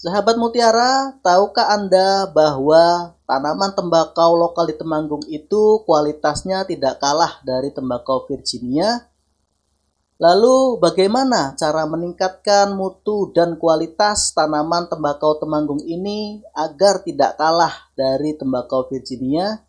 Sahabat Mutiara, tahukah Anda bahwa tanaman tembakau lokal di Temanggung itu kualitasnya tidak kalah dari tembakau Virginia? Lalu bagaimana cara meningkatkan mutu dan kualitas tanaman tembakau Temanggung ini agar tidak kalah dari tembakau Virginia?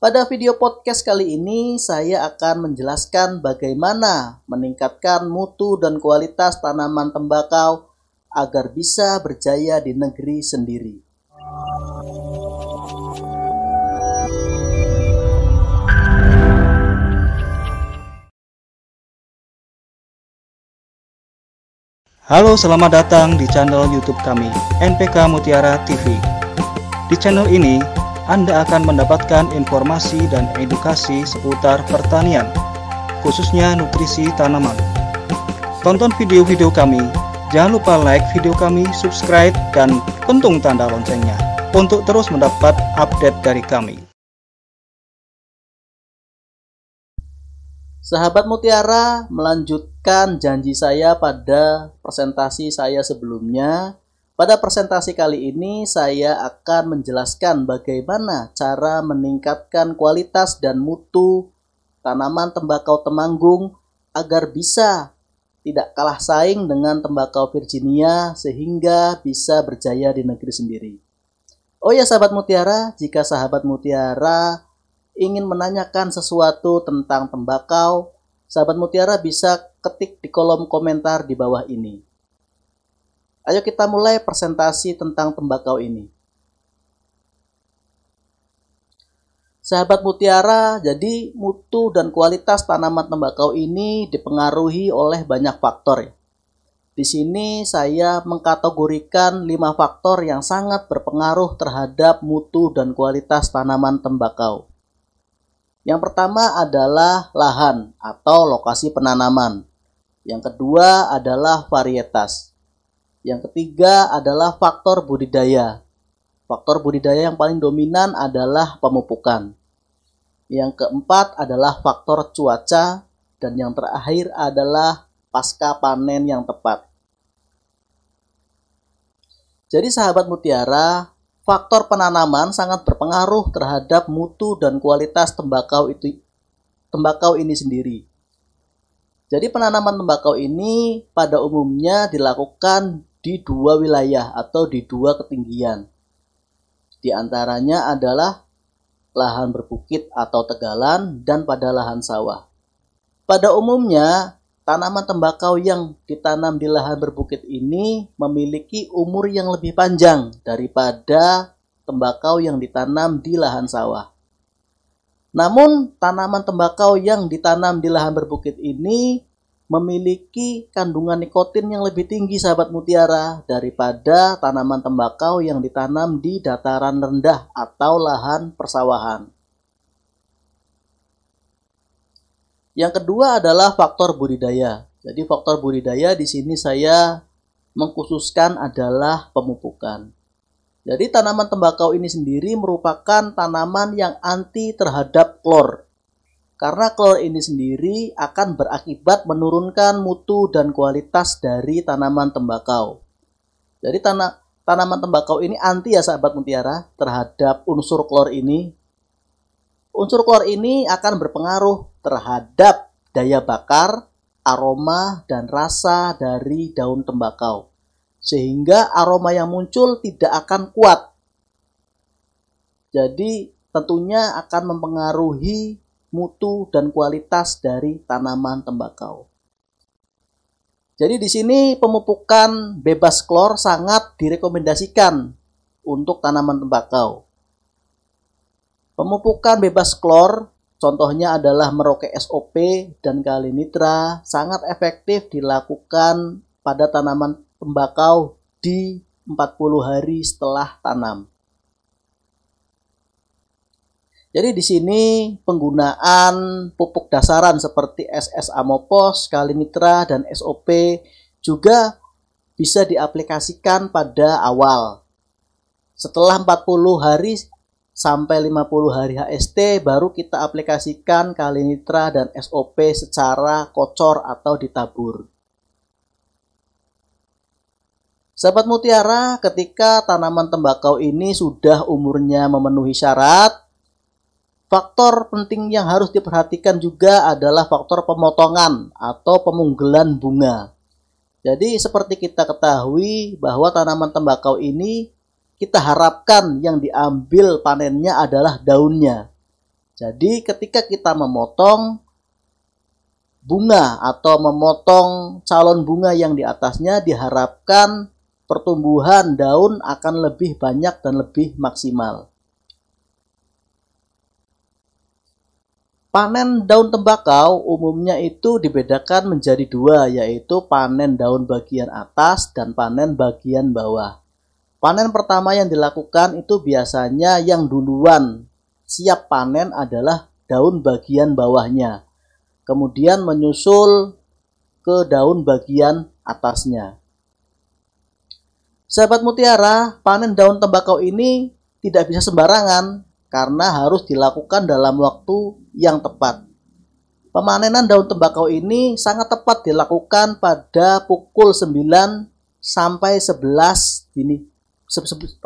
Pada video podcast kali ini saya akan menjelaskan bagaimana meningkatkan mutu dan kualitas tanaman tembakau agar bisa berjaya di negeri sendiri. Halo, selamat datang di channel YouTube kami, NPK Mutiara TV. Di channel ini, Anda akan mendapatkan informasi dan edukasi seputar pertanian, khususnya nutrisi tanaman. Tonton video-video kami Jangan lupa like video kami, subscribe, dan pentung tanda loncengnya untuk terus mendapat update dari kami. Sahabat Mutiara melanjutkan janji saya pada presentasi saya sebelumnya. Pada presentasi kali ini saya akan menjelaskan bagaimana cara meningkatkan kualitas dan mutu tanaman tembakau temanggung agar bisa tidak kalah saing dengan tembakau Virginia sehingga bisa berjaya di negeri sendiri. Oh ya sahabat mutiara, jika sahabat mutiara ingin menanyakan sesuatu tentang tembakau, sahabat mutiara bisa ketik di kolom komentar di bawah ini. Ayo kita mulai presentasi tentang tembakau ini. Sahabat mutiara, jadi mutu dan kualitas tanaman tembakau ini dipengaruhi oleh banyak faktor. Di sini saya mengkategorikan lima faktor yang sangat berpengaruh terhadap mutu dan kualitas tanaman tembakau. Yang pertama adalah lahan atau lokasi penanaman. Yang kedua adalah varietas. Yang ketiga adalah faktor budidaya Faktor budidaya yang paling dominan adalah pemupukan. Yang keempat adalah faktor cuaca dan yang terakhir adalah pasca panen yang tepat. Jadi sahabat mutiara, faktor penanaman sangat berpengaruh terhadap mutu dan kualitas tembakau itu tembakau ini sendiri. Jadi penanaman tembakau ini pada umumnya dilakukan di dua wilayah atau di dua ketinggian. Di antaranya adalah lahan berbukit atau tegalan dan pada lahan sawah. Pada umumnya, tanaman tembakau yang ditanam di lahan berbukit ini memiliki umur yang lebih panjang daripada tembakau yang ditanam di lahan sawah. Namun, tanaman tembakau yang ditanam di lahan berbukit ini memiliki kandungan nikotin yang lebih tinggi sahabat mutiara daripada tanaman tembakau yang ditanam di dataran rendah atau lahan persawahan. Yang kedua adalah faktor budidaya. Jadi faktor budidaya di sini saya mengkhususkan adalah pemupukan. Jadi tanaman tembakau ini sendiri merupakan tanaman yang anti terhadap klor karena klor ini sendiri akan berakibat menurunkan mutu dan kualitas dari tanaman tembakau. Jadi tanah tanaman tembakau ini anti ya sahabat mutiara terhadap unsur klor ini. Unsur klor ini akan berpengaruh terhadap daya bakar, aroma, dan rasa dari daun tembakau. Sehingga aroma yang muncul tidak akan kuat. Jadi tentunya akan mempengaruhi mutu dan kualitas dari tanaman tembakau. Jadi di sini pemupukan bebas klor sangat direkomendasikan untuk tanaman tembakau. Pemupukan bebas klor contohnya adalah Merauke SOP dan Kalinitra sangat efektif dilakukan pada tanaman tembakau di 40 hari setelah tanam. Jadi di sini penggunaan pupuk dasaran seperti SS Amopos, Kalinitra, dan SOP juga bisa diaplikasikan pada awal. Setelah 40 hari sampai 50 hari HST baru kita aplikasikan Kalinitra dan SOP secara kocor atau ditabur. Sahabat mutiara, ketika tanaman tembakau ini sudah umurnya memenuhi syarat, faktor penting yang harus diperhatikan juga adalah faktor pemotongan atau pemunggelan bunga. Jadi seperti kita ketahui bahwa tanaman tembakau ini kita harapkan yang diambil panennya adalah daunnya. Jadi ketika kita memotong bunga atau memotong calon bunga yang di atasnya diharapkan pertumbuhan daun akan lebih banyak dan lebih maksimal. Panen daun tembakau umumnya itu dibedakan menjadi dua, yaitu panen daun bagian atas dan panen bagian bawah. Panen pertama yang dilakukan itu biasanya yang duluan siap panen adalah daun bagian bawahnya, kemudian menyusul ke daun bagian atasnya. Sahabat mutiara, panen daun tembakau ini tidak bisa sembarangan karena harus dilakukan dalam waktu yang tepat. Pemanenan daun tembakau ini sangat tepat dilakukan pada pukul 9 sampai 11 dini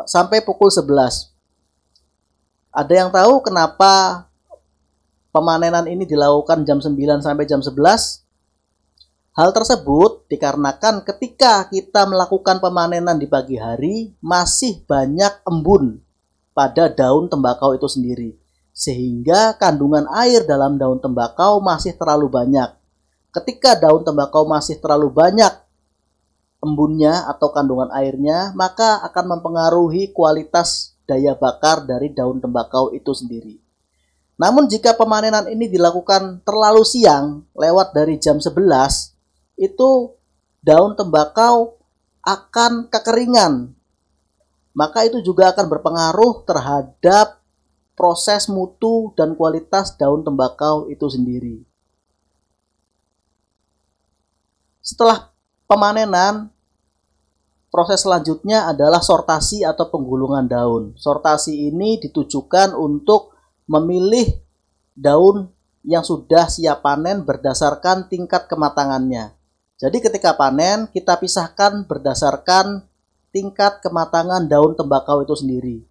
sampai pukul 11. Ada yang tahu kenapa pemanenan ini dilakukan jam 9 sampai jam 11? Hal tersebut dikarenakan ketika kita melakukan pemanenan di pagi hari, masih banyak embun pada daun tembakau itu sendiri. Sehingga kandungan air dalam daun tembakau masih terlalu banyak. Ketika daun tembakau masih terlalu banyak embunnya atau kandungan airnya, maka akan mempengaruhi kualitas daya bakar dari daun tembakau itu sendiri. Namun jika pemanenan ini dilakukan terlalu siang, lewat dari jam 11, itu daun tembakau akan kekeringan. Maka itu juga akan berpengaruh terhadap proses mutu dan kualitas daun tembakau itu sendiri. Setelah pemanenan, proses selanjutnya adalah sortasi atau penggulungan daun. Sortasi ini ditujukan untuk memilih daun yang sudah siap panen berdasarkan tingkat kematangannya. Jadi ketika panen kita pisahkan berdasarkan tingkat kematangan daun tembakau itu sendiri.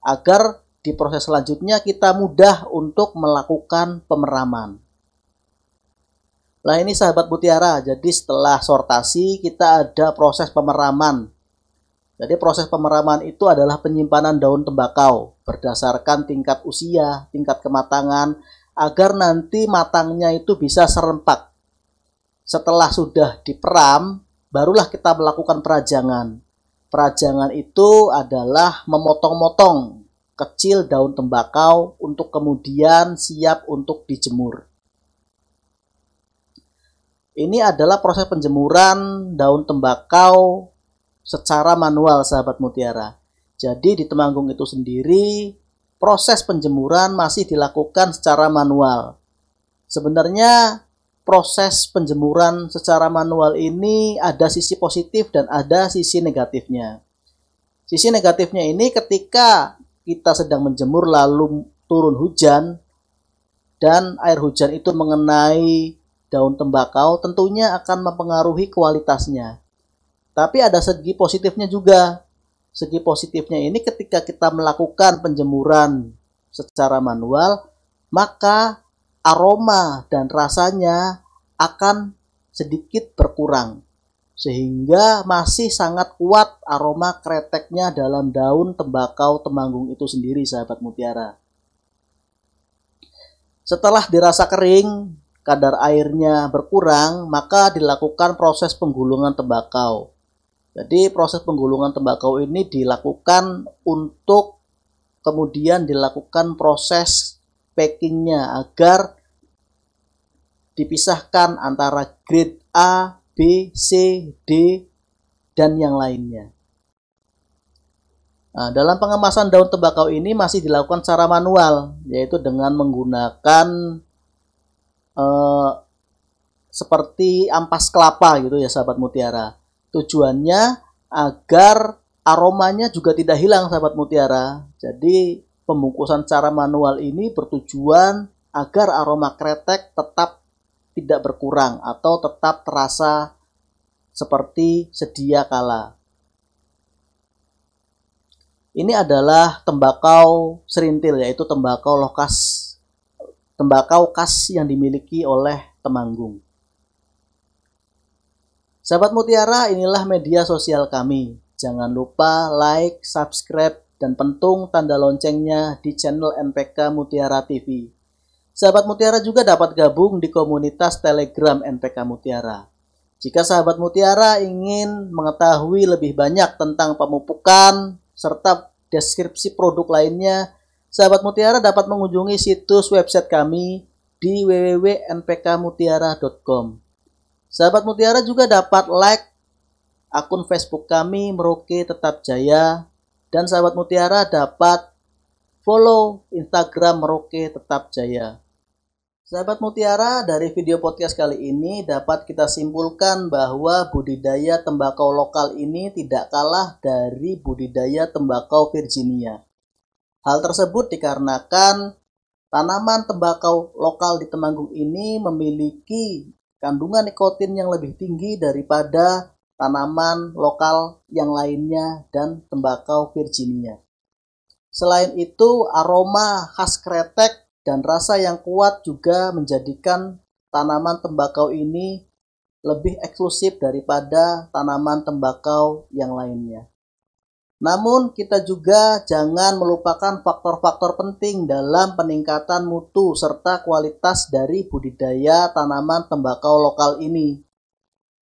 Agar di proses selanjutnya kita mudah untuk melakukan pemeraman. Nah ini sahabat mutiara, jadi setelah sortasi kita ada proses pemeraman. Jadi proses pemeraman itu adalah penyimpanan daun tembakau berdasarkan tingkat usia, tingkat kematangan, agar nanti matangnya itu bisa serempak setelah sudah diperam, barulah kita melakukan perajangan. Perajangan itu adalah memotong-motong kecil daun tembakau untuk kemudian siap untuk dijemur. Ini adalah proses penjemuran daun tembakau secara manual sahabat mutiara. Jadi di Temanggung itu sendiri proses penjemuran masih dilakukan secara manual. Sebenarnya proses penjemuran secara manual ini ada sisi positif dan ada sisi negatifnya. Sisi negatifnya ini ketika kita sedang menjemur lalu turun hujan dan air hujan itu mengenai daun tembakau tentunya akan mempengaruhi kualitasnya. Tapi ada segi positifnya juga. Segi positifnya ini ketika kita melakukan penjemuran secara manual, maka aroma dan rasanya akan sedikit berkurang sehingga masih sangat kuat aroma kreteknya dalam daun tembakau temanggung itu sendiri sahabat mutiara. Setelah dirasa kering, kadar airnya berkurang, maka dilakukan proses penggulungan tembakau. Jadi proses penggulungan tembakau ini dilakukan untuk kemudian dilakukan proses packingnya agar dipisahkan antara grade A, B, C, D, dan yang lainnya. Nah, dalam pengemasan daun tembakau ini masih dilakukan secara manual, yaitu dengan menggunakan eh, seperti ampas kelapa gitu ya sahabat mutiara. Tujuannya agar aromanya juga tidak hilang sahabat mutiara. Jadi pembungkusan secara manual ini bertujuan agar aroma kretek tetap tidak berkurang atau tetap terasa seperti sedia kala. Ini adalah tembakau serintil yaitu tembakau lokas tembakau khas yang dimiliki oleh Temanggung. Sahabat Mutiara, inilah media sosial kami. Jangan lupa like, subscribe, dan pentung tanda loncengnya di channel NPK Mutiara TV. Sahabat Mutiara juga dapat gabung di komunitas Telegram NPK Mutiara. Jika sahabat Mutiara ingin mengetahui lebih banyak tentang pemupukan serta deskripsi produk lainnya, sahabat Mutiara dapat mengunjungi situs website kami di www.npkmutiara.com. Sahabat Mutiara juga dapat like akun Facebook kami Merauke Tetap Jaya dan sahabat Mutiara dapat follow Instagram Merauke Tetap Jaya. Sahabat Mutiara, dari video podcast kali ini dapat kita simpulkan bahwa budidaya tembakau lokal ini tidak kalah dari budidaya tembakau Virginia. Hal tersebut dikarenakan tanaman tembakau lokal di Temanggung ini memiliki kandungan nikotin yang lebih tinggi daripada tanaman lokal yang lainnya, dan tembakau Virginia. Selain itu, aroma khas kretek dan rasa yang kuat juga menjadikan tanaman tembakau ini lebih eksklusif daripada tanaman tembakau yang lainnya. Namun, kita juga jangan melupakan faktor-faktor penting dalam peningkatan mutu serta kualitas dari budidaya tanaman tembakau lokal ini.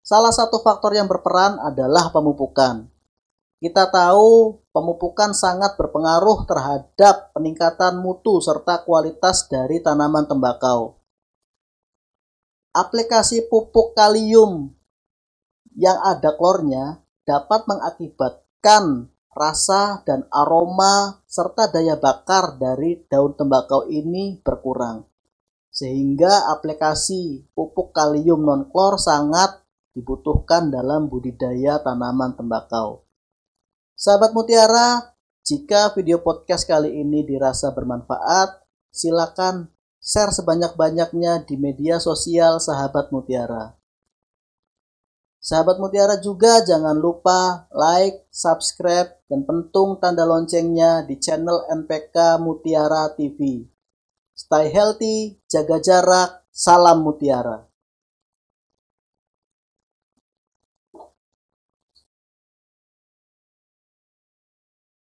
Salah satu faktor yang berperan adalah pemupukan. Kita tahu pemupukan sangat berpengaruh terhadap peningkatan mutu serta kualitas dari tanaman tembakau. Aplikasi pupuk kalium yang ada klornya dapat mengakibatkan rasa dan aroma serta daya bakar dari daun tembakau ini berkurang. Sehingga aplikasi pupuk kalium non-klor sangat dibutuhkan dalam budidaya tanaman tembakau. Sahabat Mutiara, jika video podcast kali ini dirasa bermanfaat, silakan share sebanyak-banyaknya di media sosial Sahabat Mutiara. Sahabat Mutiara juga jangan lupa like, subscribe, dan pentung tanda loncengnya di channel NPK Mutiara TV. Stay healthy, jaga jarak, salam Mutiara.